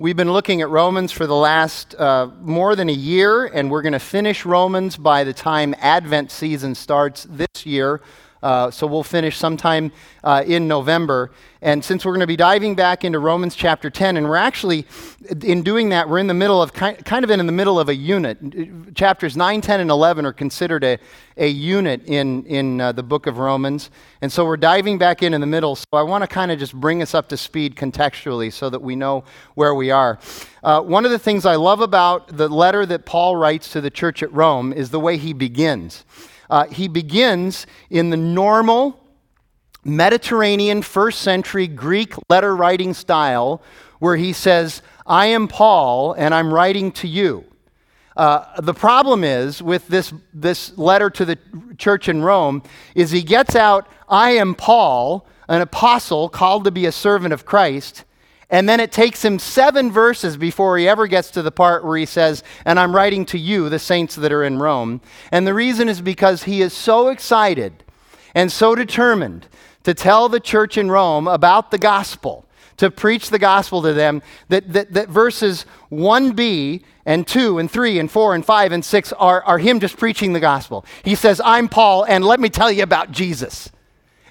We've been looking at Romans for the last uh, more than a year, and we're going to finish Romans by the time Advent season starts this year. Uh, so we'll finish sometime uh, in November. And since we're going to be diving back into Romans chapter 10, and we're actually, in doing that, we're in the middle of, kind of in the middle of a unit. Chapters 9, 10, and 11 are considered a, a unit in, in uh, the book of Romans. And so we're diving back in in the middle. So I want to kind of just bring us up to speed contextually so that we know where we are. Uh, one of the things I love about the letter that Paul writes to the church at Rome is the way he begins. Uh, he begins in the normal Mediterranean first century Greek letter writing style where he says, I am Paul and I'm writing to you. Uh, the problem is with this, this letter to the church in Rome is he gets out, I am Paul, an apostle called to be a servant of Christ, and then it takes him seven verses before he ever gets to the part where he says, And I'm writing to you, the saints that are in Rome. And the reason is because he is so excited and so determined to tell the church in Rome about the gospel, to preach the gospel to them, that, that, that verses 1b and 2 and 3 and 4 and 5 and 6 are, are him just preaching the gospel. He says, I'm Paul, and let me tell you about Jesus.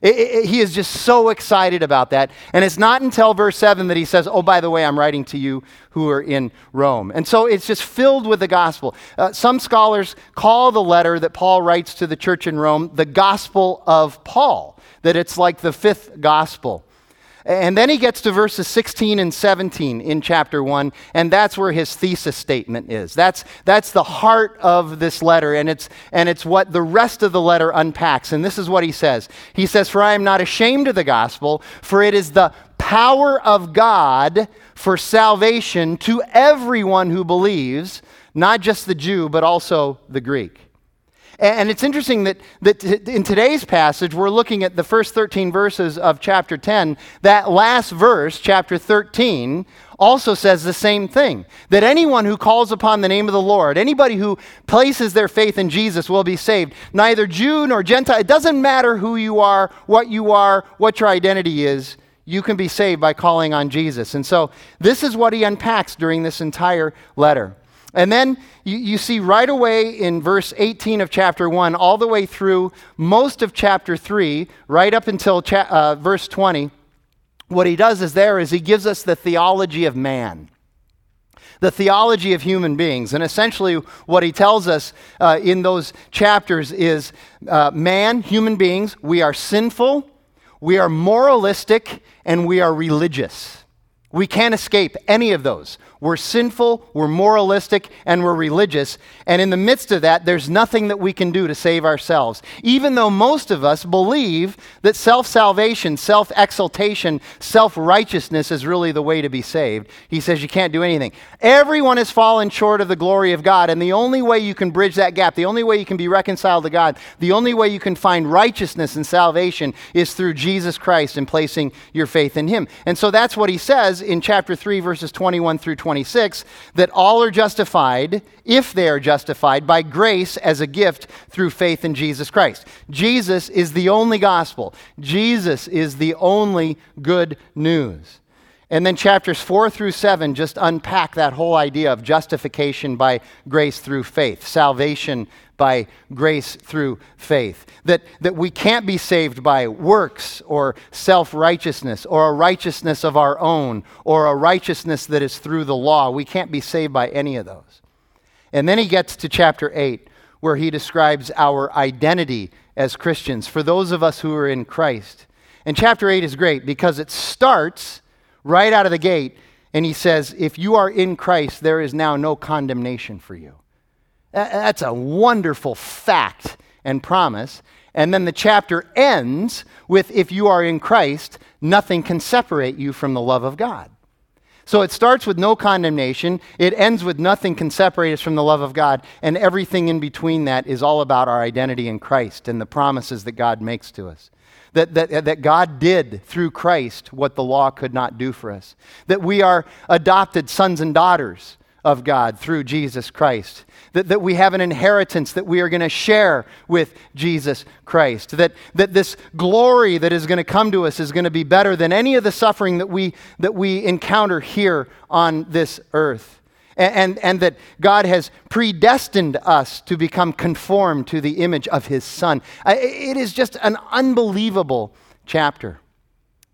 It, it, he is just so excited about that. And it's not until verse 7 that he says, Oh, by the way, I'm writing to you who are in Rome. And so it's just filled with the gospel. Uh, some scholars call the letter that Paul writes to the church in Rome the gospel of Paul, that it's like the fifth gospel. And then he gets to verses 16 and 17 in chapter 1, and that's where his thesis statement is. That's, that's the heart of this letter, and it's, and it's what the rest of the letter unpacks. And this is what he says He says, For I am not ashamed of the gospel, for it is the power of God for salvation to everyone who believes, not just the Jew, but also the Greek. And it's interesting that, that in today's passage, we're looking at the first 13 verses of chapter 10. That last verse, chapter 13, also says the same thing that anyone who calls upon the name of the Lord, anybody who places their faith in Jesus, will be saved. Neither Jew nor Gentile, it doesn't matter who you are, what you are, what your identity is. You can be saved by calling on Jesus. And so, this is what he unpacks during this entire letter. And then you, you, see right away in verse 18 of chapter 1, all the way through most of chapter 3, right up until cha- uh, verse 20, what he does is there is he gives us the theology of man. The theology of human beings. And essentially, what he tells us uh, in those chapters is uh, man, human beings, we are sinful, we are moralistic, and we are religious. We can't escape any of those. We're sinful, we're moralistic, and we're religious. And in the midst of that, there's nothing that we can do to save ourselves. Even though most of us believe that self salvation, self exaltation, self righteousness is really the way to be saved, he says you can't do anything. Everyone has fallen short of the glory of God. And the only way you can bridge that gap, the only way you can be reconciled to God, the only way you can find righteousness and salvation is through Jesus Christ and placing your faith in him. And so that's what he says in chapter 3, verses 21 through 26 that all are justified, if they are justified, by grace as a gift through faith in Jesus Christ. Jesus is the only gospel, Jesus is the only good news. And then chapters 4 through 7 just unpack that whole idea of justification by grace through faith, salvation by grace through faith. That, that we can't be saved by works or self righteousness or a righteousness of our own or a righteousness that is through the law. We can't be saved by any of those. And then he gets to chapter 8, where he describes our identity as Christians for those of us who are in Christ. And chapter 8 is great because it starts right out of the gate. And he says, If you are in Christ, there is now no condemnation for you. That's a wonderful fact and promise. And then the chapter ends with, If you are in Christ, nothing can separate you from the love of God. So it starts with no condemnation. It ends with nothing can separate us from the love of God. And everything in between that is all about our identity in Christ and the promises that God makes to us that, that, that God did through Christ what the law could not do for us, that we are adopted sons and daughters of God through Jesus Christ. That, that we have an inheritance that we are going to share with Jesus Christ. That, that this glory that is going to come to us is going to be better than any of the suffering that we, that we encounter here on this earth. And, and, and that God has predestined us to become conformed to the image of His Son. It is just an unbelievable chapter.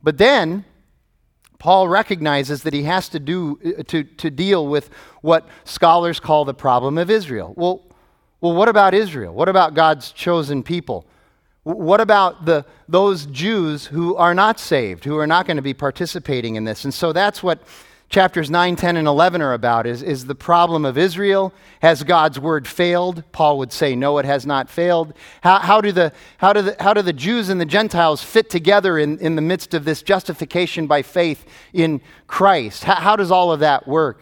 But then, Paul recognizes that he has to, do, uh, to, to deal with what scholars call the problem of Israel. Well, well, what about Israel? What about God's chosen people? What about the, those Jews who are not saved, who are not going to be participating in this? And so that's what chapters 9, 10, and 11 are about is, is the problem of Israel. Has God's word failed? Paul would say, no, it has not failed. How, how, do, the, how, do, the, how do the Jews and the Gentiles fit together in, in the midst of this justification by faith in Christ? How, how does all of that work?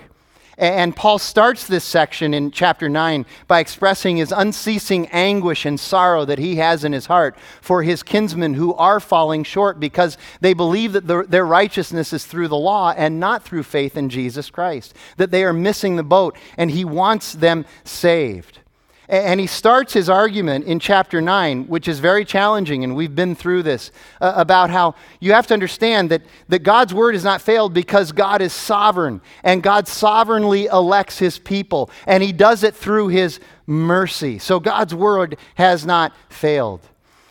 And Paul starts this section in chapter 9 by expressing his unceasing anguish and sorrow that he has in his heart for his kinsmen who are falling short because they believe that their righteousness is through the law and not through faith in Jesus Christ, that they are missing the boat, and he wants them saved. And he starts his argument in chapter 9, which is very challenging, and we've been through this, uh, about how you have to understand that, that God's word has not failed because God is sovereign, and God sovereignly elects his people, and he does it through his mercy. So God's word has not failed.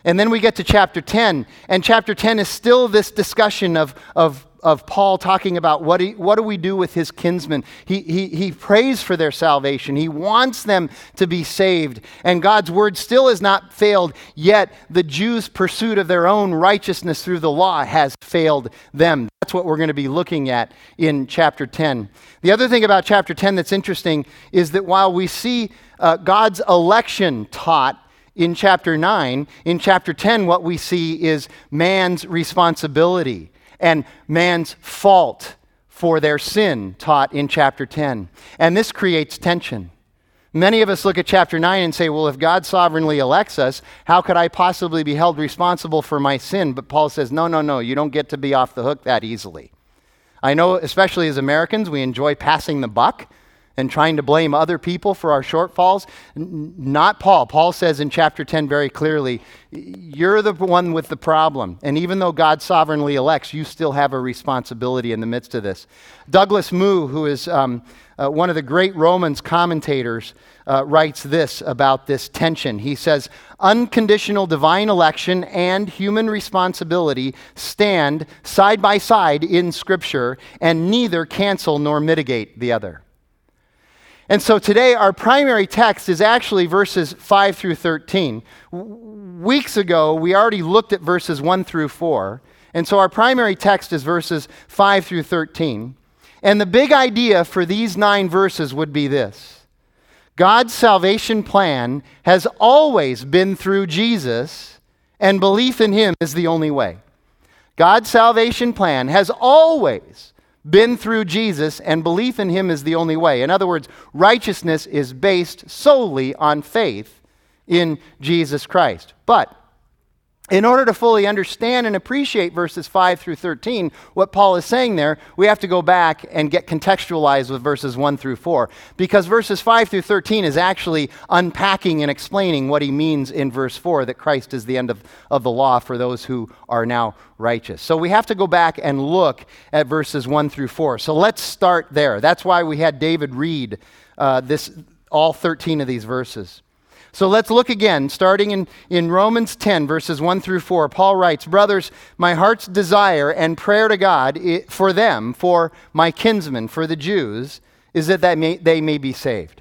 And then we get to chapter 10, and chapter 10 is still this discussion of, of of Paul talking about what, he, what do we do with his kinsmen. He, he, he prays for their salvation. He wants them to be saved. And God's word still has not failed, yet the Jews' pursuit of their own righteousness through the law has failed them. That's what we're going to be looking at in chapter 10. The other thing about chapter 10 that's interesting is that while we see uh, God's election taught, in chapter 9, in chapter 10, what we see is man's responsibility and man's fault for their sin taught in chapter 10. And this creates tension. Many of us look at chapter 9 and say, well, if God sovereignly elects us, how could I possibly be held responsible for my sin? But Paul says, no, no, no, you don't get to be off the hook that easily. I know, especially as Americans, we enjoy passing the buck and trying to blame other people for our shortfalls. Not Paul. Paul says in chapter 10 very clearly, you're the one with the problem. And even though God sovereignly elects, you still have a responsibility in the midst of this. Douglas Moo, who is um, uh, one of the great Romans commentators, uh, writes this about this tension. He says, Unconditional divine election and human responsibility stand side by side in Scripture, and neither cancel nor mitigate the other. And so today, our primary text is actually verses 5 through 13. Weeks ago, we already looked at verses 1 through 4. And so our primary text is verses 5 through 13. And the big idea for these nine verses would be this God's salvation plan has always been through Jesus, and belief in him is the only way. God's salvation plan has always been through Jesus, and belief in him is the only way. In other words, righteousness is based solely on faith in Jesus Christ. But in order to fully understand and appreciate verses 5 through 13, what Paul is saying there, we have to go back and get contextualized with verses 1 through 4. Because verses 5 through 13 is actually unpacking and explaining what he means in verse 4 that Christ is the end of, of the law for those who are now righteous. So we have to go back and look at verses 1 through 4. So let's start there. That's why we had David read uh, this, all 13 of these verses. So let's look again, starting in, in Romans 10, verses 1 through 4. Paul writes, Brothers, my heart's desire and prayer to God for them, for my kinsmen, for the Jews, is that they may, they may be saved.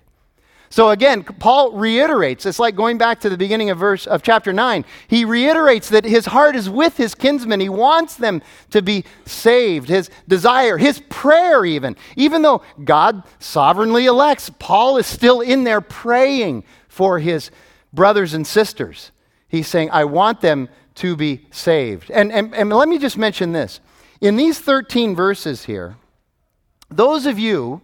So again, Paul reiterates, it's like going back to the beginning of verse of chapter 9. He reiterates that his heart is with his kinsmen. He wants them to be saved. His desire, his prayer even. Even though God sovereignly elects, Paul is still in there praying for his brothers and sisters. He's saying, I want them to be saved. And, and, and let me just mention this. In these 13 verses here, those of you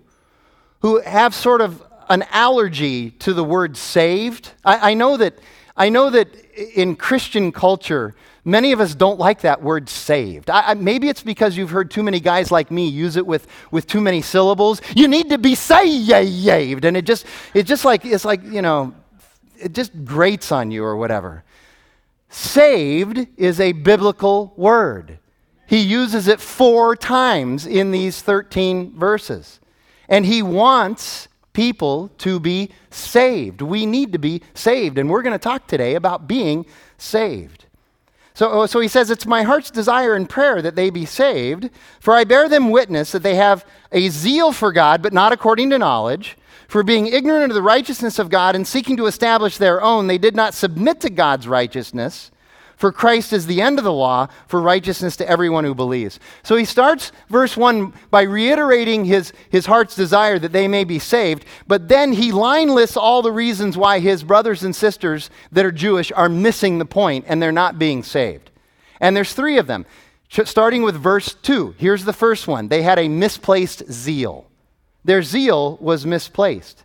who have sort of an allergy to the word saved, I, I know that I know that in Christian culture, Many of us don't like that word saved. I, I, maybe it's because you've heard too many guys like me use it with, with too many syllables. You need to be saved. And it just, it just like, it's like, you know, it just grates on you or whatever. Saved is a biblical word. He uses it four times in these 13 verses. And he wants people to be saved. We need to be saved. And we're going to talk today about being saved. So, oh, so he says, It's my heart's desire and prayer that they be saved, for I bear them witness that they have a zeal for God, but not according to knowledge. For being ignorant of the righteousness of God and seeking to establish their own, they did not submit to God's righteousness. For Christ is the end of the law for righteousness to everyone who believes. So he starts verse 1 by reiterating his, his heart's desire that they may be saved, but then he line lists all the reasons why his brothers and sisters that are Jewish are missing the point and they're not being saved. And there's three of them. Starting with verse 2, here's the first one. They had a misplaced zeal. Their zeal was misplaced.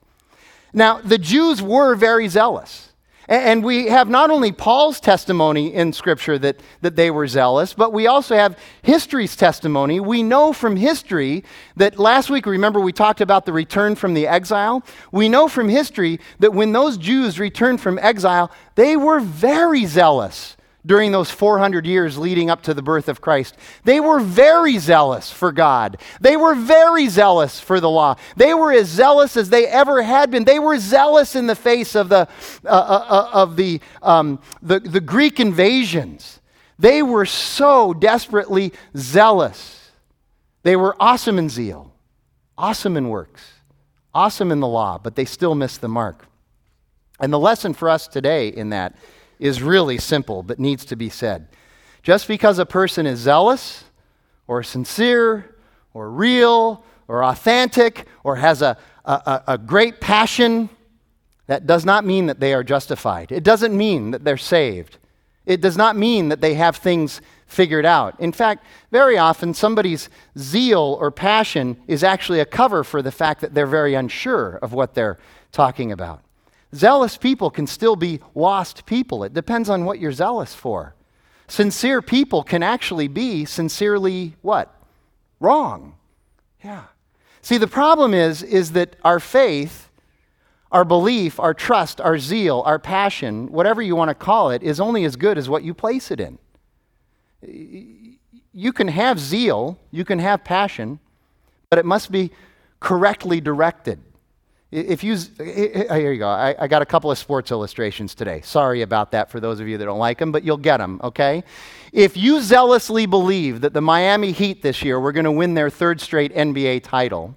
Now, the Jews were very zealous. And we have not only Paul's testimony in Scripture that, that they were zealous, but we also have history's testimony. We know from history that last week, remember, we talked about the return from the exile. We know from history that when those Jews returned from exile, they were very zealous during those 400 years leading up to the birth of Christ. They were very zealous for God. They were very zealous for the law. They were as zealous as they ever had been. They were zealous in the face of the, uh, uh, uh of the, um, the, the Greek invasions. They were so desperately zealous. They were awesome in zeal, awesome in works, awesome in the law, but they still missed the mark. And the lesson for us today in that is really simple but needs to be said. Just because a person is zealous or sincere or real or authentic or has a, a, a great passion, that does not mean that they are justified. It doesn't mean that they're saved. It does not mean that they have things figured out. In fact, very often somebody's zeal or passion is actually a cover for the fact that they're very unsure of what they're talking about. Zealous people can still be lost people. It depends on what you're zealous for. Sincere people can actually be sincerely what? Wrong. Yeah. See, the problem is, is that our faith, our belief, our trust, our zeal, our passion, whatever you want to call it, is only as good as what you place it in. You can have zeal, you can have passion, but it must be correctly directed. If you, here you go. I, I, got a couple of sports illustrations today. Sorry about that for those of you that don't like them, but you'll get them, okay? If you zealously believe that the Miami Heat this year were going to win their third straight NBA title,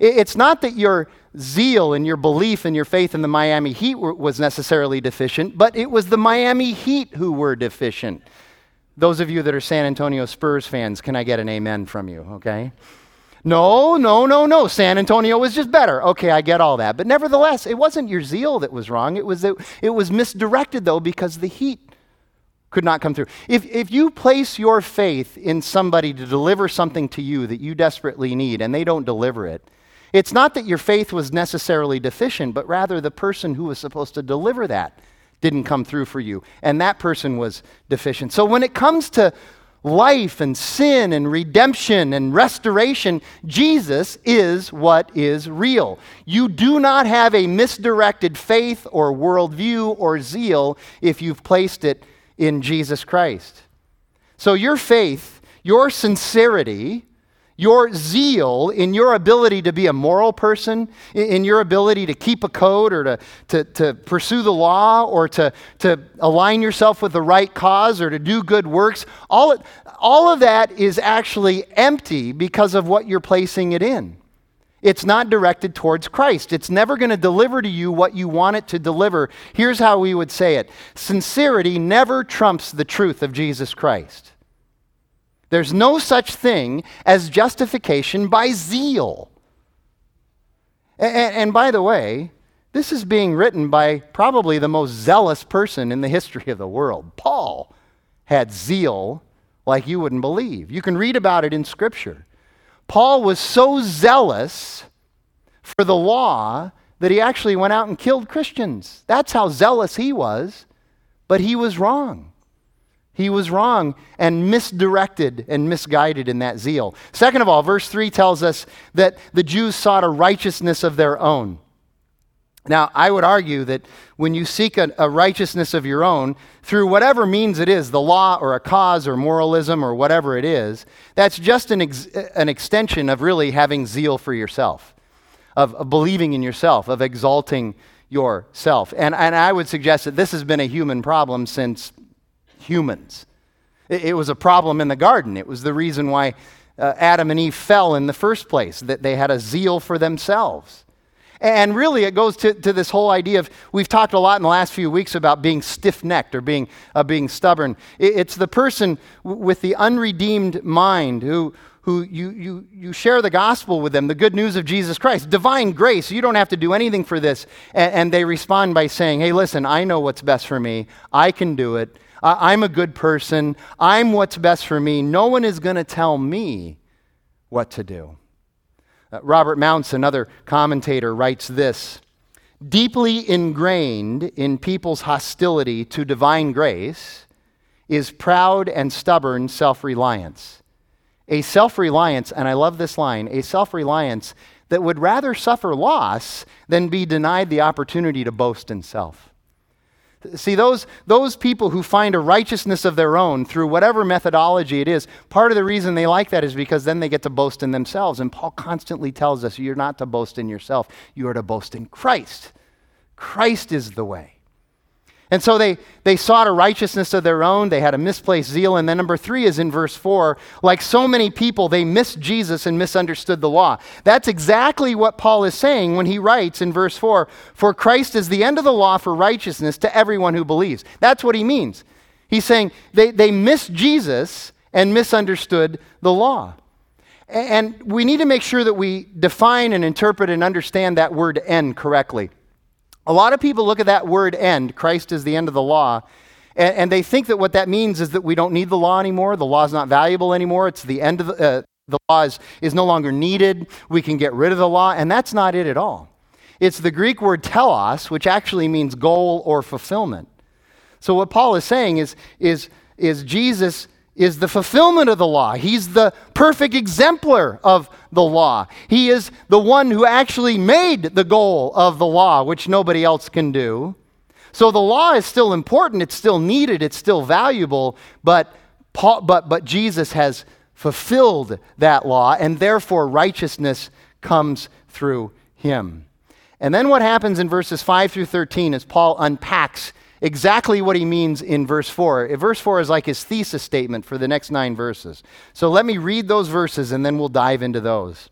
it's not that your zeal and your belief and your faith in the Miami Heat was necessarily deficient, but it was the Miami Heat who were deficient. Those of you that are San Antonio Spurs fans, can I get an amen from you, okay? No, no, no, no. San Antonio was just better. Okay, I get all that. But nevertheless, it wasn't your zeal that was wrong. It was, it, it was misdirected, though, because the heat could not come through. If, if you place your faith in somebody to deliver something to you that you desperately need and they don't deliver it, it's not that your faith was necessarily deficient, but rather the person who was supposed to deliver that didn't come through for you, and that person was deficient. So when it comes to life and sin and redemption and restoration, Jesus is what is real. You do not have a misdirected faith or worldview or zeal if you've placed it in Jesus Christ. So your faith, your sincerity, your zeal in your ability to be a moral person, in your ability to keep a code or to, to, to pursue the law or to, to align yourself with the right cause or to do good works, all, all of that is actually empty because of what you're placing it in. It's not directed towards Christ. It's never going to deliver to you what you want it to deliver. Here's how we would say it sincerity never trumps the truth of Jesus Christ. There's no such thing as justification by zeal. And, and, by the way, this is being written by probably the most zealous person in the history of the world. Paul had zeal like you wouldn't believe. You can read about it in Scripture. Paul was so zealous for the law that he actually went out and killed Christians. That's how zealous he was, but he was wrong. He was wrong and misdirected and misguided in that zeal. Second of all, verse 3 tells us that the Jews sought a righteousness of their own. Now, I would argue that when you seek a, a, righteousness of your own, through whatever means it is, the law or a cause or moralism or whatever it is, that's just an, ex, an extension of really having zeal for yourself, of, of believing in yourself, of exalting yourself. And, and I would suggest that this has been a human problem since humans. It, it was a problem in the garden. It was the reason why uh, Adam and Eve fell in the first place, that they had a zeal for themselves. And really, it goes to, to this whole idea of we've talked a lot in the last few weeks about being stiff necked or being, uh, being stubborn. It, it's the person w- with the unredeemed mind who, who you, you, you share the gospel with them, the good news of Jesus Christ, divine grace. You don't have to do anything for this. And, and they respond by saying, Hey, listen, I know what's best for me, I can do it. I'm a good person. I'm what's best for me. No one is going to tell me what to do. Uh, Robert Mounce, another commentator, writes this Deeply ingrained in people's hostility to divine grace is proud and stubborn self reliance. A self reliance, and I love this line, a self reliance that would rather suffer loss than be denied the opportunity to boast in self. See, those, those people who find a righteousness of their own through whatever methodology it is, part of the reason they like that is because then they get to boast in themselves. And Paul constantly tells us you're not to boast in yourself, you are to boast in Christ. Christ is the way. And so they, they sought a righteousness of their own. They had a misplaced zeal. And then number three is in verse four. Like so many people, they missed Jesus and misunderstood the law. That's exactly what Paul is saying when he writes in verse four For Christ is the end of the law for righteousness to everyone who believes. That's what he means. He's saying they, they missed Jesus and misunderstood the law. And we need to make sure that we define and interpret and understand that word end correctly. A lot of people look at that word end, Christ is the end of the law, and, and they think that what that means is that we don't need the law anymore. The law is not valuable anymore. It's the end of the, uh, the law is, is no longer needed. We can get rid of the law, and that's not it at all. It's the Greek word telos, which actually means goal or fulfillment. So what Paul is saying is, is, is Jesus is the fulfillment of the law. He's the perfect exemplar of the law. He is the one who actually made the goal of the law, which nobody else can do. So the law is still important, it's still needed, it's still valuable, but, Paul, but, but Jesus has fulfilled that law, and therefore righteousness comes through him. And then what happens in verses 5 through 13 is Paul unpacks exactly what he means in verse 4. Eh, verse 4 is like his thesis statement for the next nine verses. So let me read those verses and then we'll dive into those.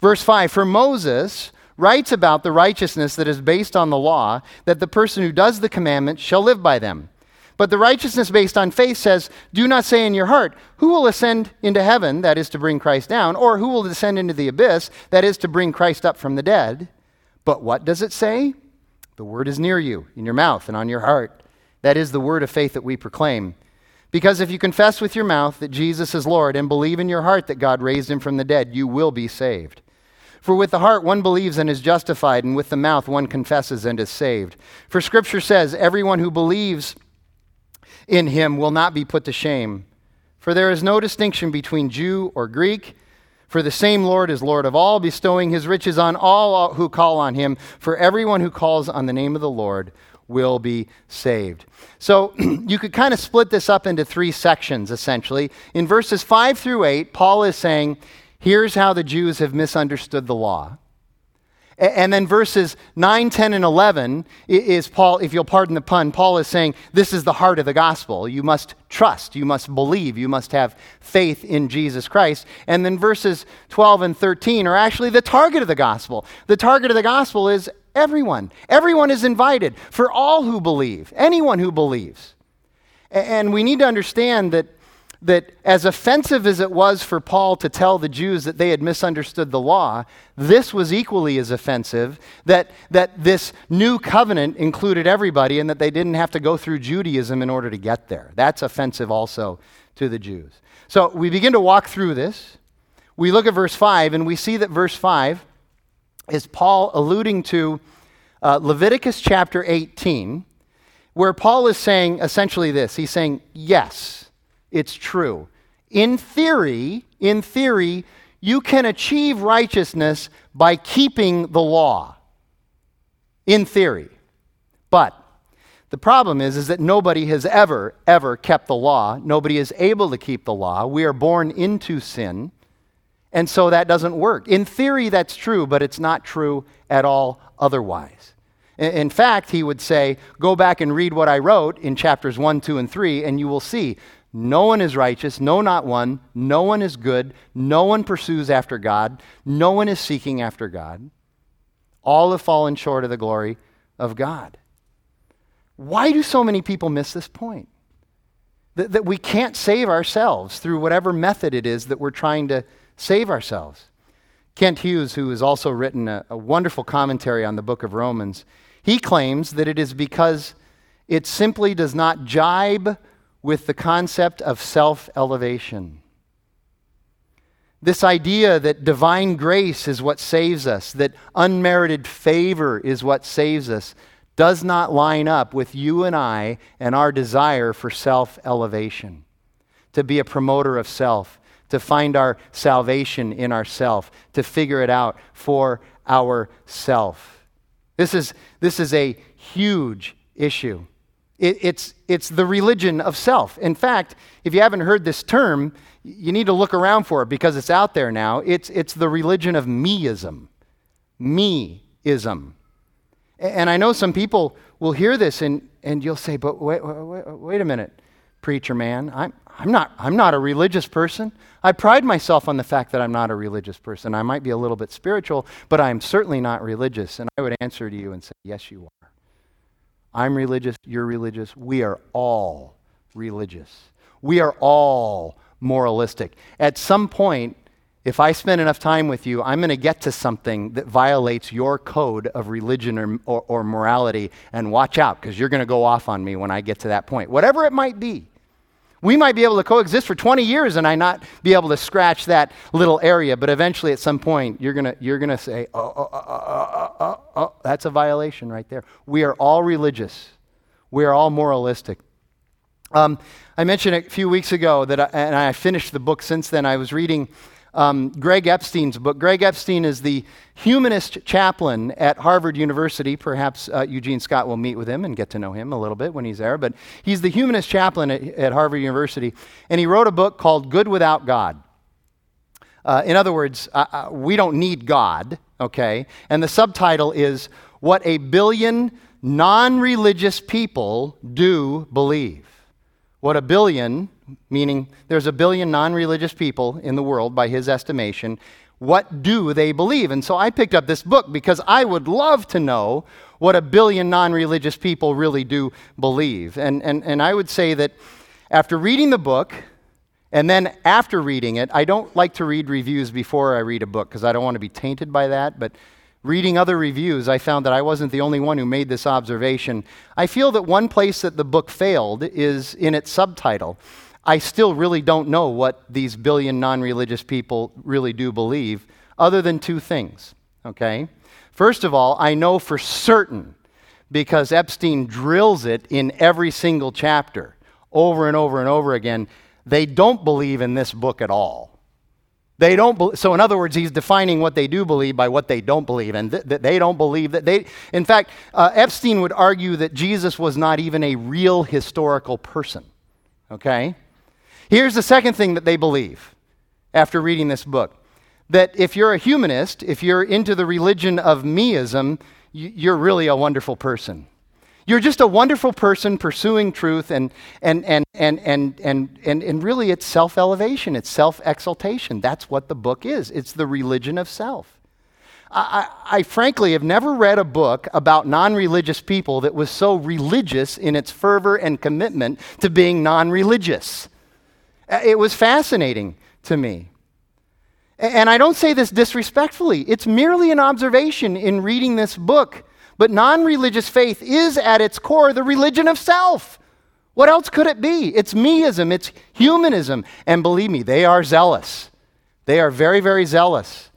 Verse 5 For Moses writes about the righteousness that is based on the law, that the person who does the commandments shall live by them. But the righteousness based on faith says, Do not say in your heart, Who will ascend into heaven, that is to bring Christ down, or who will descend into the abyss, that is to bring Christ up from the dead? But what does it say? The word is near you, in your mouth and on your heart. That is the word of faith that we proclaim. Because if you confess with your mouth that Jesus is Lord and believe in your heart that God raised him from the dead, you will be saved. For with the heart one believes and is justified, and with the mouth one confesses and is saved. For scripture says, Everyone who believes in him will not be put to shame. For there is no distinction between Jew or Greek for the same Lord is Lord of all, bestowing his riches on all who call on him. For everyone who calls on the name of the Lord will be saved. So you could kind of split this up into three sections, essentially. In verses 5 through 8, Paul is saying, here's how the Jews have misunderstood the law. And then verses 9, 10, and 11 is Paul, if you'll pardon the pun, Paul is saying this is the heart of the gospel. You must trust, you must believe, you must have faith in Jesus Christ. And then verses 12 and 13 are actually the target of the gospel. The target of the gospel is everyone. Everyone is invited for all who believe, anyone who believes. And we need to understand that that as offensive as it was for Paul to tell the Jews that they had misunderstood the law, this was equally as offensive that, that this new covenant included everybody and that they didn't have to go through Judaism in order to get there. That's offensive also to the Jews. So we begin to walk through this. We look at verse 5, and we see that verse 5 is Paul alluding to uh, Leviticus chapter 18 where Paul is saying essentially this He's saying, yes, it's true. In theory, in theory, you can achieve righteousness by keeping the law. In theory. But the problem is, is that nobody has ever, ever kept the law. Nobody is able to keep the law. We are born into sin. And so that doesn't work. In theory, that's true, but it's not true at all otherwise. In fact, he would say, go back and read what I wrote in chapters 1, 2, and 3, and you will see no one is righteous, no, not one. No one is good. No one pursues after God. No one is seeking after God. All have fallen short of the glory of God. Why do so many people miss this point? That, that we can't save ourselves through whatever method it is that we're trying to save ourselves. Kent Hughes, who has also written a, a wonderful commentary on the book of Romans, he claims that it is because it simply does not jibe with the concept of self elevation. This idea that divine grace is what saves us, that unmerited favor is what saves us, does not line up with you and I and our desire for self elevation, to be a promoter of self, to find our salvation in ourself, to figure it out for ourself. This is, this is a huge issue. It, it's, it's the religion of self. In fact, if you haven't heard this term, you need to look around for it because it's out there now. It's, it's the religion of meism. Me-ism. And I know some people will hear this and, and you'll say, but wait, wait, wait a minute, preacher man. I'm, I'm, not, I'm not a religious person. I pride myself on the fact that I'm not a religious person. I might be a little bit spiritual, but I'm certainly not religious. And I would answer to you and say, yes, you are. I'm religious, you're religious. We are all religious. We are all moralistic. At some point, if I spend enough time with you, I'm going to get to something that violates your code of religion or, or, or morality, and watch out because you're going to go off on me when I get to that point, whatever it might be. We might be able to coexist for 20 years and I not be able to scratch that little area, but eventually at some point you're going you're gonna say, oh, oh, oh, oh, oh, that's a violation right there. We are all religious, we are all moralistic. Um, I mentioned a few weeks ago that, I, and I finished the book since then. I was reading um, Greg Epstein's book. Greg Epstein is the humanist chaplain at Harvard University. Perhaps uh, Eugene Scott will meet with him and get to know him a little bit when he's there. But he's the humanist chaplain at, at Harvard University. And he wrote a book called Good Without God. Uh, in other words, uh, uh we don't need God, okay? And the subtitle is What a Billion Non Religious People Do Believe. What a billion meaning there's a billion non religious people in the world by his estimation. What do they believe? And so I picked up this book because I would love to know what a billion non religious people really do believe. And, and, and I would say that after reading the book, and then after reading it, I don't like to read reviews before I read a book because I don't want to be tainted by that. But reading other reviews, I found that I wasn't the only one who made this observation. I feel that one place that the book failed is in its subtitle. I still really don't know what these billion non religious people really do believe, other than two things, okay? First of all, I know for certain, because Epstein drills it in every single chapter over and over and over again, they don't believe in this book at all. They don't be- so in other words, he's defining what they do believe by what they don't believe, and th- that they don't believe that they. In fact, uh, Epstein would argue that Jesus was not even a real historical person. Okay, Here's the second thing that they believe after reading this book that if you're a humanist, if you're into the religion of meism, you're really a wonderful person. You're just a wonderful person pursuing truth, and, and, and, and, and, and, and, and really it's self elevation, it's self exaltation. That's what the book is. It's the religion of self. I, I, I, frankly have never read a book about non religious people that was so religious in its fervor and commitment to being non religious. Uh, it was fascinating to me. And I don't say this disrespectfully, it's merely an observation in reading this book. But non religious faith is at its core the religion of self. What else could it be? It's meism, it's humanism. And believe me, they are zealous. They are very, very zealous.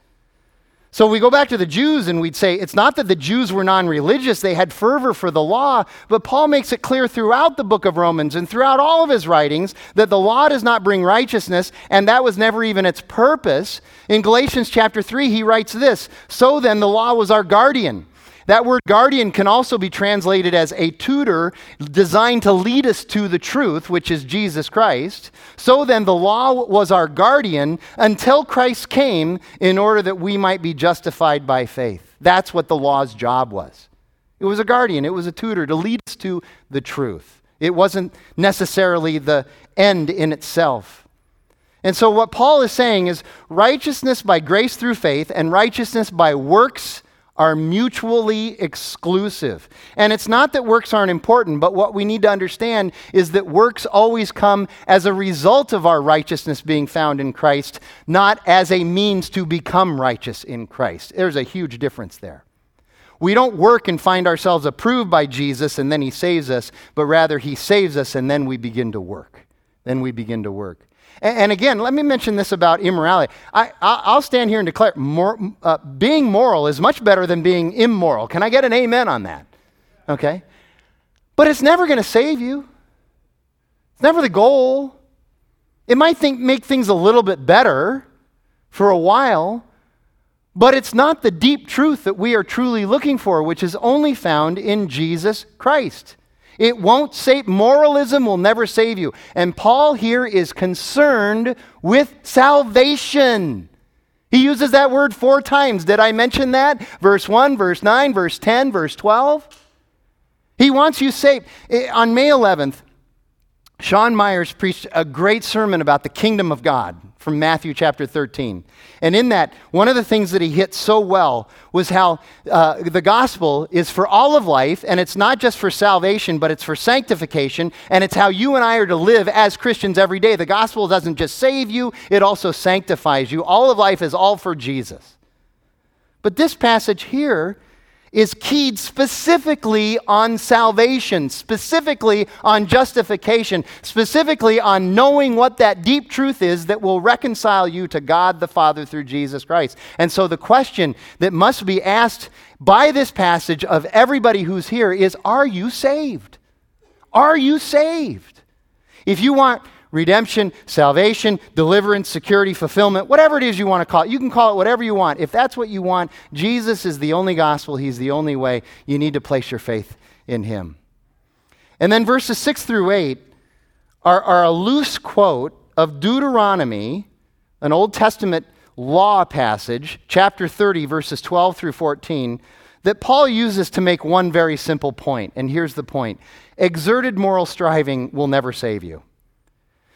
So we go back to the Jews and we'd say it's not that the Jews were non religious, they had fervor for the law, but Paul makes it clear throughout the book of Romans and throughout all of his writings that the law does not bring righteousness, and that was never even its purpose. In Galatians chapter 3, he writes this So then, the law was our guardian that word guardian can also be translated as a tutor designed to lead us to the truth, which is Jesus Christ. So then, the law was our guardian until Christ came in order that we might be justified by faith. That's what the law's job was. It was a guardian, it was a tutor to lead us to the truth. It wasn't necessarily the end in itself. And so, what Paul is saying is righteousness by grace through faith and righteousness by works are mutually exclusive. And it's not that works aren't important, but what we need to understand is that works always come as a result of our righteousness being found in Christ, not as a means to become righteous in Christ. There's a huge difference there. We don't work and find ourselves approved by Jesus and then he saves us, but rather he saves us and then we begin to work. Then we begin to work. And again, let me mention this about immorality. I, will stand here and declare more, uh, being moral is much better than being immoral. Can I get an amen on that? Okay? But it's never going to save you, it's never the goal. It might think, make things a little bit better for a while, but it's not the deep truth that we are truly looking for, which is only found in Jesus Christ. It won't save, moralism will never save you. And Paul here is concerned with salvation. He uses that word four times. Did I mention that? Verse 1, verse 9, verse 10, verse 12. He wants you saved. On May 11th, Sean Myers preached a great sermon about the kingdom of God from Matthew chapter 13. And in that, one of the things that he hit so well was how uh, the gospel is for all of life, and it's not just for salvation, but it's for sanctification, and it's how you and I are to live as Christians every day. The gospel doesn't just save you, it also sanctifies you. All of life is all for Jesus. But this passage here is keyed specifically on salvation, specifically on justification, specifically on knowing what that deep truth is that will reconcile you to God the Father through Jesus Christ. And so the question that must be asked by this passage of everybody who's here is Are you saved? Are you saved? If you want redemption, salvation, deliverance, security, fulfillment, whatever it is you want to call it. You can call it whatever you want. If that's what you want, Jesus is the only gospel, He's the only way. You need to place your faith in Him. And then verses 6 through 8 are, are a loose quote of Deuteronomy, an Old Testament law passage, chapter 30, verses 12 through 14, that Paul uses to make one very simple point. And here's the point exerted moral striving will never save you.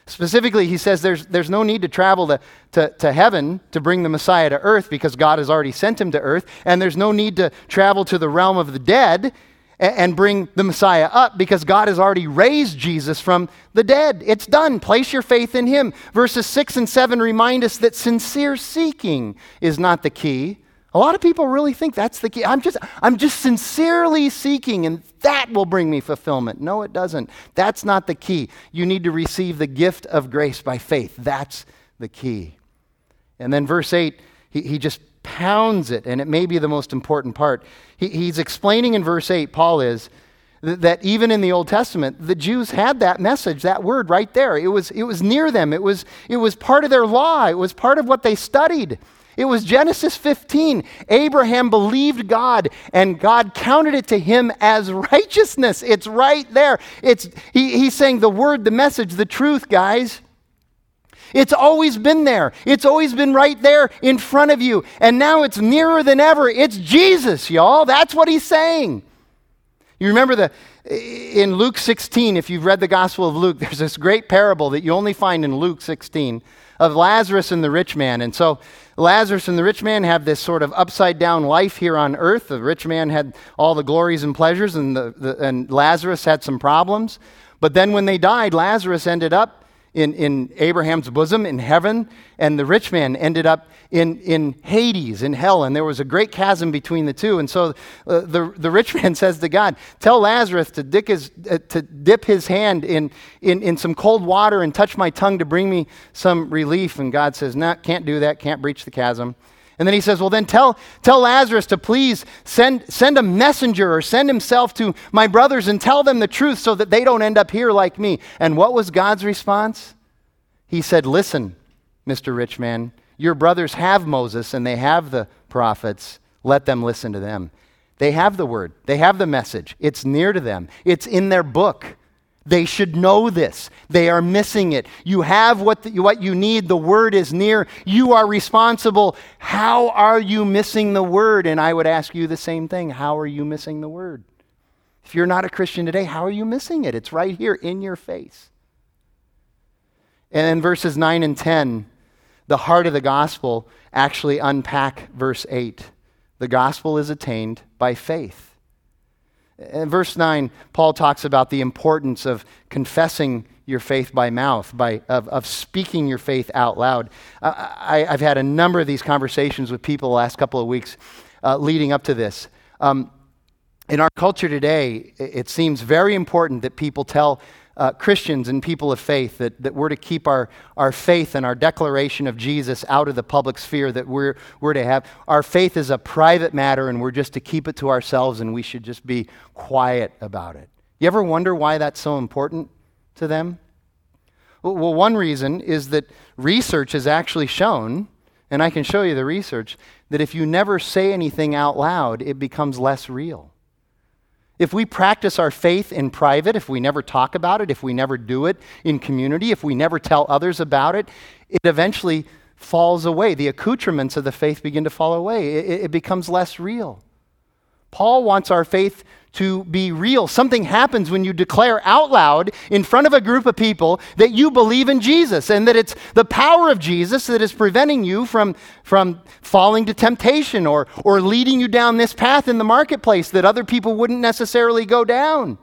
Specifically, he says there's, there's no need to travel to, to, to heaven to bring the Messiah to earth because God has already sent him to earth. And there's no need to travel to the realm of the dead and, and bring the Messiah up because God has already raised Jesus from the dead. It's done. Place your faith in him. Verses 6 and 7 remind us that sincere seeking is not the key, a lot of people really think that's the key. I'm just, I'm just sincerely seeking, and that will bring me fulfillment. No, it doesn't. That's not the key. You need to receive the gift of grace by faith. That's the key. And then verse 8, he, he just pounds it, and it may be the most important part. He, he's explaining in verse 8, Paul is, that even in the Old Testament, the Jews had that message, that word right there. It was, it was near them, it was, it was part of their law, it was part of what they studied. It was Genesis 15. Abraham believed God, and God counted it to him as righteousness. It's right there. It's, he, he's saying the word, the message, the truth, guys. It's always been there. It's always been right there in front of you. And now it's nearer than ever. It's Jesus, y'all. That's what he's saying. You remember the in Luke 16, if you've read the Gospel of Luke, there's this great parable that you only find in Luke 16 of Lazarus and the rich man. And so Lazarus and the rich man have this sort of upside down life here on earth. The rich man had all the glories and pleasures, and, the, the, and Lazarus had some problems. But then when they died, Lazarus ended up in, in Abraham's bosom in heaven, and the rich man ended up in, in Hades, in hell, and there was a great chasm between the two. And so uh, the, the rich man says to God, Tell Lazarus to dip his, uh, to dip his hand in, in, in some cold water and touch my tongue to bring me some relief. And God says, No, nah, can't do that, can't breach the chasm. And then he says, Well, then tell, tell Lazarus to please send, send a messenger or send himself to my brothers and tell them the truth so that they don't end up here like me. And what was God's response? He said, Listen, Mr. Rich Man, your brothers have Moses and they have the prophets. Let them listen to them. They have the word, they have the message. It's near to them, it's in their book. They should know this. They are missing it. You have what, the, what you need. The word is near. You are responsible. How are you missing the word? And I would ask you the same thing. How are you missing the word? If you're not a Christian today, how are you missing it? It's right here in your face. And in verses 9 and 10, the heart of the gospel actually unpack verse 8. The gospel is attained by faith. In verse 9, Paul talks about the importance of confessing your faith by mouth, by, of, of speaking your faith out loud. I, have had a number of these conversations with people the last couple of weeks uh, leading up to this. Um, in our culture today, it seems very important that people tell uh, Christians and people of faith that, that we're to keep our, our faith and our declaration of Jesus out of the public sphere, that we're, we're to have. Our faith is a private matter and we're just to keep it to ourselves and we should just be quiet about it. You ever wonder why that's so important to them? Well, one reason is that research has actually shown, and I can show you the research, that if you never say anything out loud, it becomes less real. If we practice our faith in private, if we never talk about it, if we never do it in community, if we never tell others about it, it eventually falls away. The accoutrements of the faith begin to fall away. It, it becomes less real. Paul wants our faith to be real. Something happens when you declare out loud in front of a group of people that you believe in Jesus and that it's the power of Jesus that is preventing you from, from falling to temptation or, or leading you down this path in the marketplace that other people wouldn't necessarily go down.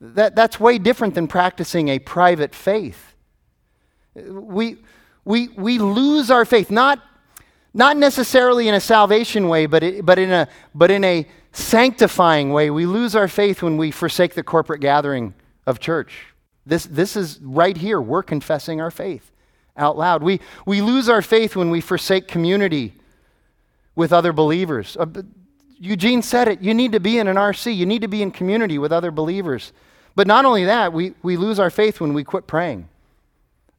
That, that's way different than practicing a private faith. We, we, we lose our faith, not, not necessarily in a salvation way, but, it, but, in a, but in a sanctifying way. We lose our faith when we forsake the corporate gathering of church. This, this is right here. We're confessing our faith out loud. We, we lose our faith when we forsake community with other believers. Uh, Eugene said it. You need to be in an RC, you need to be in community with other believers. But not only that, we, we lose our faith when we quit praying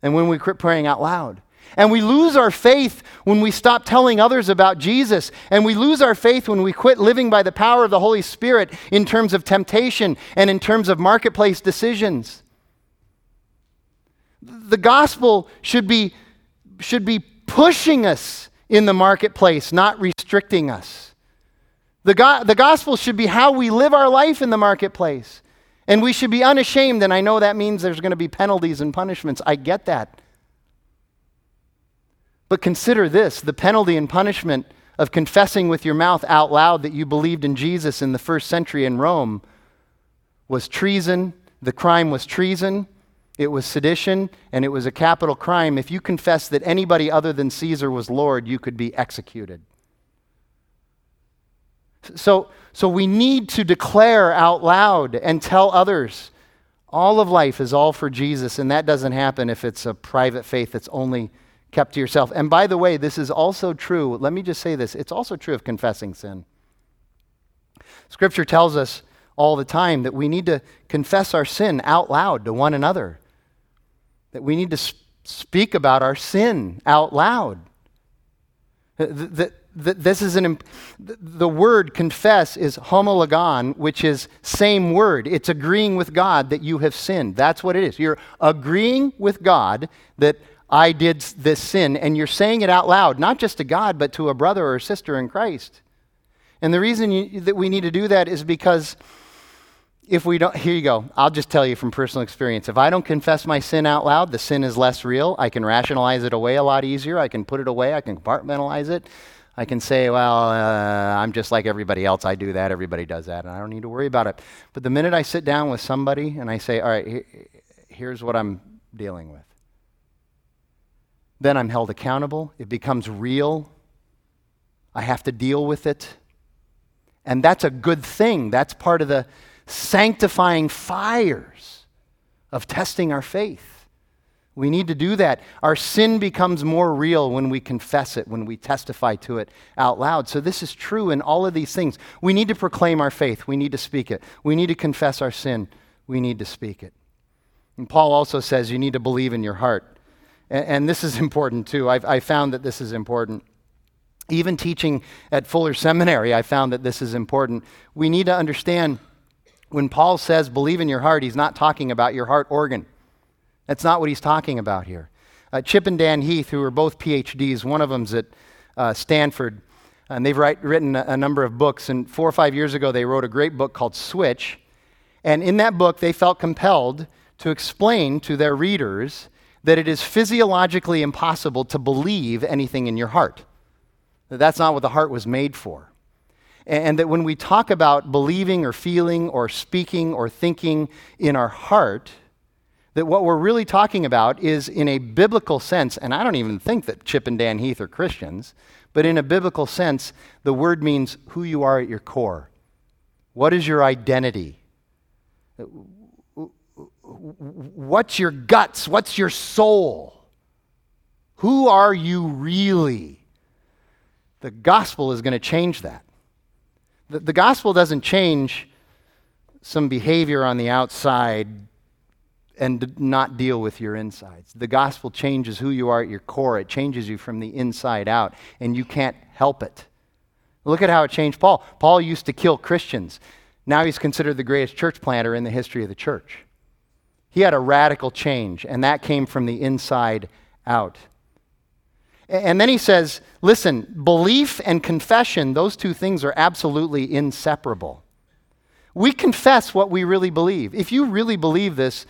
and when we quit praying out loud. And we lose our faith when we stop telling others about Jesus. And we lose our faith when we quit living by the power of the Holy Spirit in terms of temptation and in terms of marketplace decisions. The gospel should be, should be pushing us in the marketplace, not restricting us. The, go- the gospel should be how we live our life in the marketplace. And we should be unashamed. And I know that means there's going to be penalties and punishments. I get that. But consider this the penalty and punishment of confessing with your mouth out loud that you believed in Jesus in the first century in Rome was treason. The crime was treason. It was sedition, and it was a capital crime. If you confessed that anybody other than Caesar was Lord, you could be executed. So, so we need to declare out loud and tell others all of life is all for Jesus, and that doesn't happen if it's a private faith that's only kept to yourself. And by the way, this is also true. Let me just say this it's also true of confessing sin. Scripture tells us all the time that we need to confess our sin out loud to one another, that we need to speak about our sin out loud. That, this is an the word confess is homologon which is same word it's agreeing with god that you have sinned that's what it is you're agreeing with god that I did this sin. And you're saying it out loud, not just to God, but to a brother or sister in Christ. And the reason you, that we need to do that is because if we don't, here you go. I'll just tell you from personal experience. If I don't confess my sin out loud, the sin is less real. I can rationalize it away a lot easier. I can put it away. I can compartmentalize it. I can say, well, uh, I'm just like everybody else. I do that. Everybody does that. And I don't need to worry about it. But the minute I sit down with somebody and I say, all right, here's what I'm dealing with then I'm held accountable. It becomes real. I have to deal with it. And that's a good thing. That's part of the sanctifying fires of testing our faith. We need to do that. Our sin becomes more real when we confess it, when we testify to it out loud. So, this is true in all of these things. We need to proclaim our faith. We need to speak it. We need to confess our sin. We need to speak it. And Paul also says you need to believe in your heart. And, and this is important too. I've, I found that this is important. Even teaching at Fuller Seminary, I found that this is important. We need to understand when Paul says believe in your heart, he's not talking about your heart organ. That's not what he's talking about here. Uh, Chip and Dan Heath, who are both PhDs, one of them's at uh, Stanford, and they've write, written a, a number of books. And four or five years ago, they wrote a great book called Switch. And in that book, they felt compelled to explain to their readers that it is physiologically impossible to believe anything in your heart. That's not what the heart was made for. And that when we talk about believing or feeling or speaking or thinking in our heart, that what we're really talking about is in a biblical sense, and I don't even think that Chip and Dan Heath are Christians, but in a biblical sense, the word means who you are at your core. What is your identity? What's your guts? What's your soul? Who are you really? The gospel is going to change that. The, the gospel doesn't change some behavior on the outside and not deal with your insides. The gospel changes who you are at your core, it changes you from the inside out, and you can't help it. Look at how it changed Paul. Paul used to kill Christians. Now he's considered the greatest church planter in the history of the church. He had a radical change, and that came from the inside out. And then he says, listen, belief and confession, those two things are absolutely inseparable. We confess what we really believe. If you really believe this,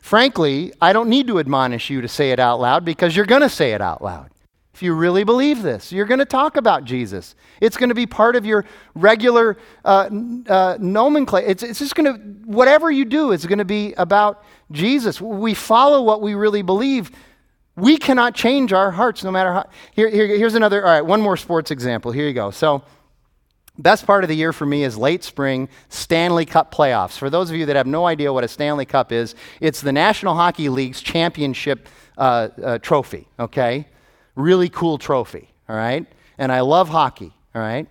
Frankly, I don't need to admonish you to say it out loud because you're going to say it out loud. If you really believe this, you're going to talk about Jesus. It's going to be part of your regular uh, uh, nomenclature. It's, it's just going to, whatever you do, is going to be about Jesus. We follow what we really believe. We cannot change our hearts no matter how. Here, here, here's another, all right, one more sports example. Here you go. So, Best part of the year for me is late spring Stanley Cup playoffs. For those of you that have no idea what a Stanley Cup is, it's the National Hockey League's championship uh, uh, trophy, okay? Really cool trophy, all right? And I love hockey, all right?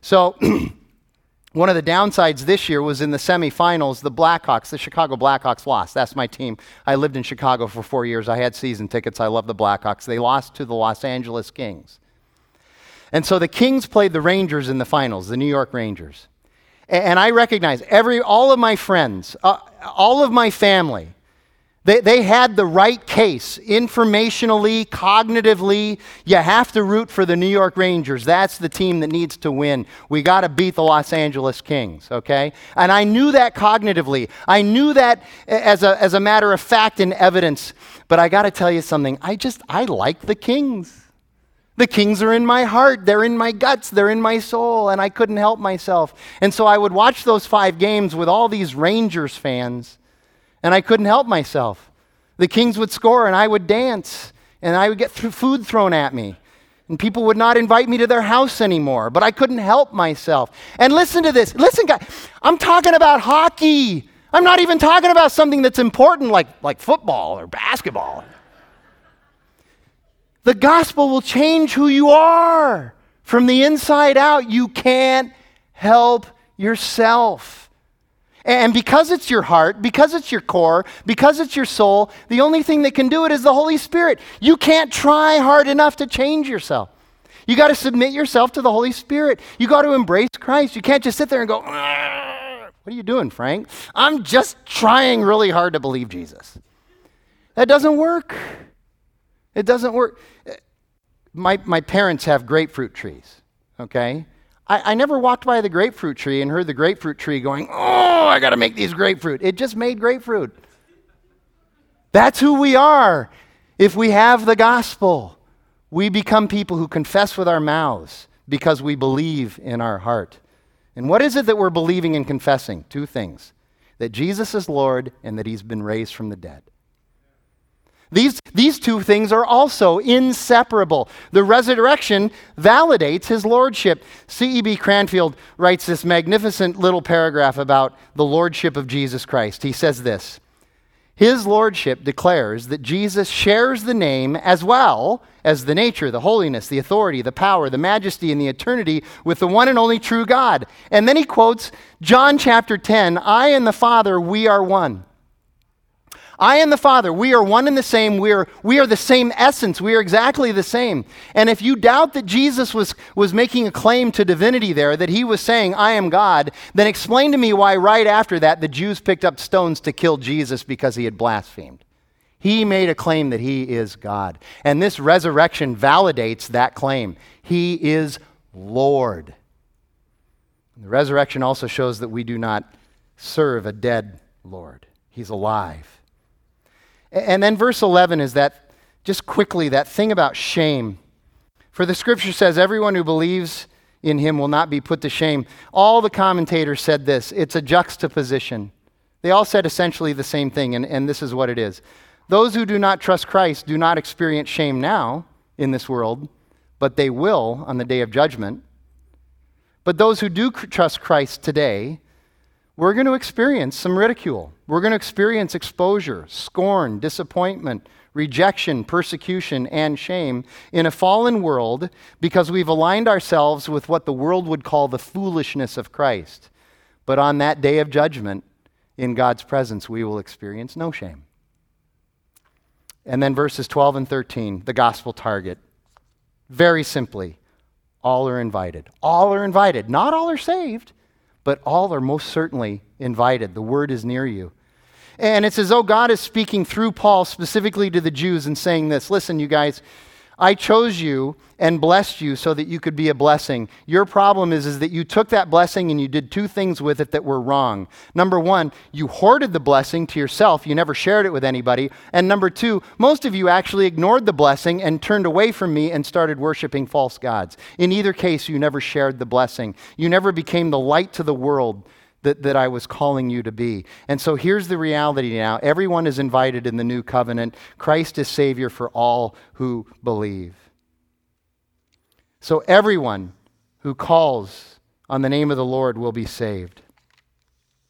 So, one of the downsides this year was in the semifinals, the Blackhawks, the Chicago Blackhawks lost. That's my team. I lived in Chicago for four years. I had season tickets. I love the Blackhawks. They lost to the Los Angeles Kings. And so the Kings played the Rangers in the finals, the New York Rangers. And I recognize every, all of my friends, uh, all of my family, they, they had the right case informationally, cognitively. You have to root for the New York Rangers. That's the team that needs to win. We got to beat the Los Angeles Kings, okay? And I knew that cognitively. I knew that as a, as a matter of fact and evidence. But I got to tell you something. I just, I like the Kings. The kings are in my heart, they're in my guts, they're in my soul, and I couldn't help myself. And so I would watch those five games with all these Rangers fans, and I couldn't help myself. The Kings would score, and I would dance, and I would get th- food thrown at me. And people would not invite me to their house anymore, but I couldn't help myself. And listen to this. Listen, guys, I'm talking about hockey. I'm not even talking about something that's important like, like football or basketball. The gospel will change who you are from the inside out. You can't help yourself. And because it's your heart, because it's your core, because it's your soul, the only thing that can do it is the Holy Spirit. You can't try hard enough to change yourself. You got to submit yourself to the Holy Spirit. You got to embrace Christ. You can't just sit there and go, What are you doing, Frank? I'm just trying really hard to believe Jesus. That doesn't work. It doesn't work. My, my parents have grapefruit trees, okay? I, I never walked by the grapefruit tree and heard the grapefruit tree going, oh, I got to make these grapefruit. It just made grapefruit. That's who we are. If we have the gospel, we become people who confess with our mouths because we believe in our heart. And what is it that we're believing and confessing? Two things that Jesus is Lord and that he's been raised from the dead. These, these two things are also inseparable. The resurrection validates his lordship. C.E.B. Cranfield writes this magnificent little paragraph about the lordship of Jesus Christ. He says this His lordship declares that Jesus shares the name as well as the nature, the holiness, the authority, the power, the majesty, and the eternity with the one and only true God. And then he quotes John chapter 10 I and the Father, we are one. I and the Father, we are one and the same. We are, we are the same essence. We are exactly the same. And if you doubt that Jesus was, was making a claim to divinity there, that he was saying, I am God, then explain to me why right after that the Jews picked up stones to kill Jesus because he had blasphemed. He made a claim that he is God. And this resurrection validates that claim. He is Lord. The resurrection also shows that we do not serve a dead Lord, he's alive. And then verse 11 is that, just quickly, that thing about shame. For the scripture says, everyone who believes in him will not be put to shame. All the commentators said this it's a juxtaposition. They all said essentially the same thing, and, and this is what it is. Those who do not trust Christ do not experience shame now in this world, but they will on the day of judgment. But those who do trust Christ today we're going to experience some ridicule. We're going to experience exposure, scorn, disappointment, rejection, persecution, and shame in a fallen world because we've aligned ourselves with what the world would call the foolishness of Christ. But on that day of judgment, in God's presence, we will experience no shame. And then verses 12 and 13, the gospel target. Very simply, all are invited. All are invited. Not all are saved but all are most certainly invited. The word is near you. And it's as though God is speaking through Paul specifically to the Jews and saying this Listen, you guys, I chose you and blessed you so that you could be a blessing. Your problem is, is that you took that blessing and you did two things with it that were wrong. Number one, you hoarded the blessing to yourself, you never shared it with anybody. And number two, most of you actually ignored the blessing and turned away from me and started worshiping false gods. In either case, you never shared the blessing, you never became the light to the world that, that I was calling you to be. And so here's the reality now everyone is invited in the new covenant. Christ is Savior for all who believe. So everyone who calls on the name of the Lord will be saved.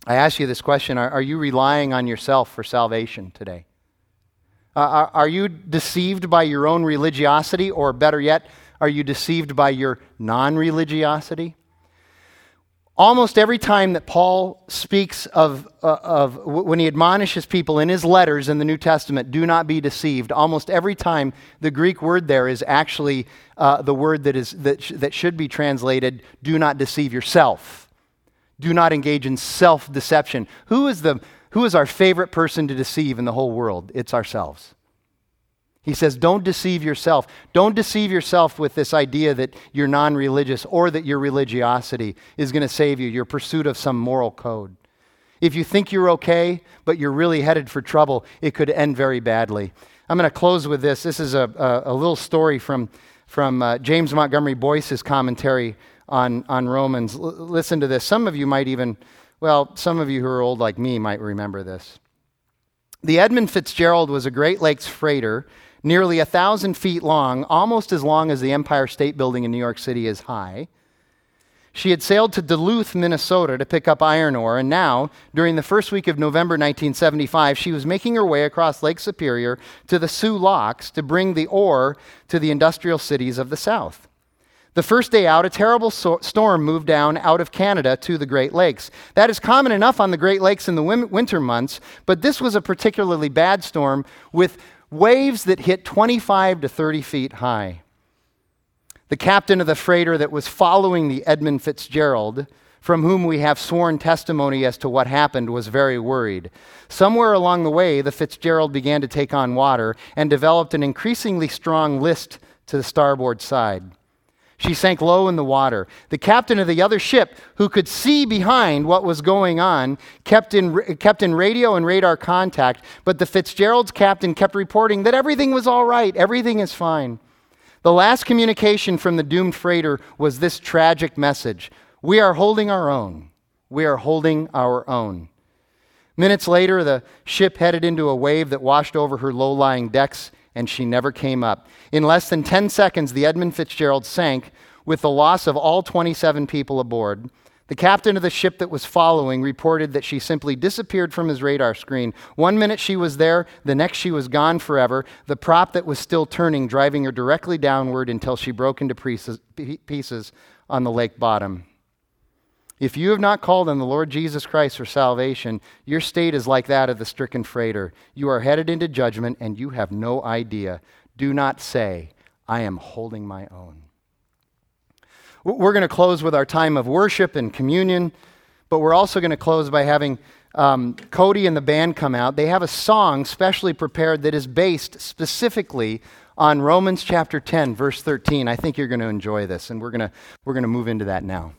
I ask you this question Are, are you relying on yourself for salvation today? Uh, are, are you deceived by your own religiosity, or better yet, are you deceived by your non religiosity? Almost every time that Paul speaks of, uh, of when he admonishes people in his letters in the New Testament, do not be deceived, almost every time the Greek word there is actually uh, the word that, is, that, sh- that should be translated, do not deceive yourself. Do not engage in self deception. Who is, the, who is our favorite person to deceive in the whole world? It's ourselves. He says, Don't deceive yourself. Don't deceive yourself with this idea that you're non religious or that your religiosity is going to save you, your pursuit of some moral code. If you think you're okay, but you're really headed for trouble, it could end very badly. I'm going to close with this. This is a, a, a little story from, from uh, James Montgomery Boice's commentary on, on Romans. L- listen to this. Some of you might even, well, some of you who are old like me might remember this. The Edmund Fitzgerald was a Great Lakes freighter nearly a thousand feet long, almost as long as the Empire State Building in New York City is high. She had sailed to Duluth, Minnesota to pick up iron ore, and now, during the first week of November 1975, she was making her way across Lake Superior to the Soo Locks to bring the ore to the industrial cities of the South. The first day out, a terrible so- storm moved down out of Canada to the Great Lakes. That is common enough on the Great Lakes in the winter months, but this was a particularly bad storm with waves that hit 25 to 30 feet high. The captain of the freighter that was following the Edmund Fitzgerald, from whom we have sworn testimony as to what happened, was very worried. Somewhere along the way, the Fitzgerald began to take on water and developed an increasingly strong list to the starboard side. She sank low in the water. The captain of the other ship, who could see behind what was going on, kept in, kept in radio and radar contact, but the Fitzgerald's captain kept reporting that everything was all right, everything is fine. The last communication from the doomed freighter was this tragic message We are holding our own. We are holding our own. Minutes later, the ship headed into a wave that washed over her low lying decks and she never came up. In less than 10 seconds, the Edmund Fitzgerald sank with the loss of all 27 people aboard. The captain of the ship that was following reported that she simply disappeared from his radar screen. One minute she was there, the next she was gone forever, the prop that was still turning driving her directly downward until she broke into pieces on the lake bottom. If you have not called on the Lord Jesus Christ for salvation, your state is like that of the stricken freighter. You are headed into judgment and you have no idea. Do not say, I am holding my own. We're going to close with our time of worship and communion, but we're also going to close by having um, Cody and the band come out. They have a song specially prepared that is based specifically on Romans chapter 10, verse 13. I think you're going to enjoy this, and we're going to, we're going to move into that now.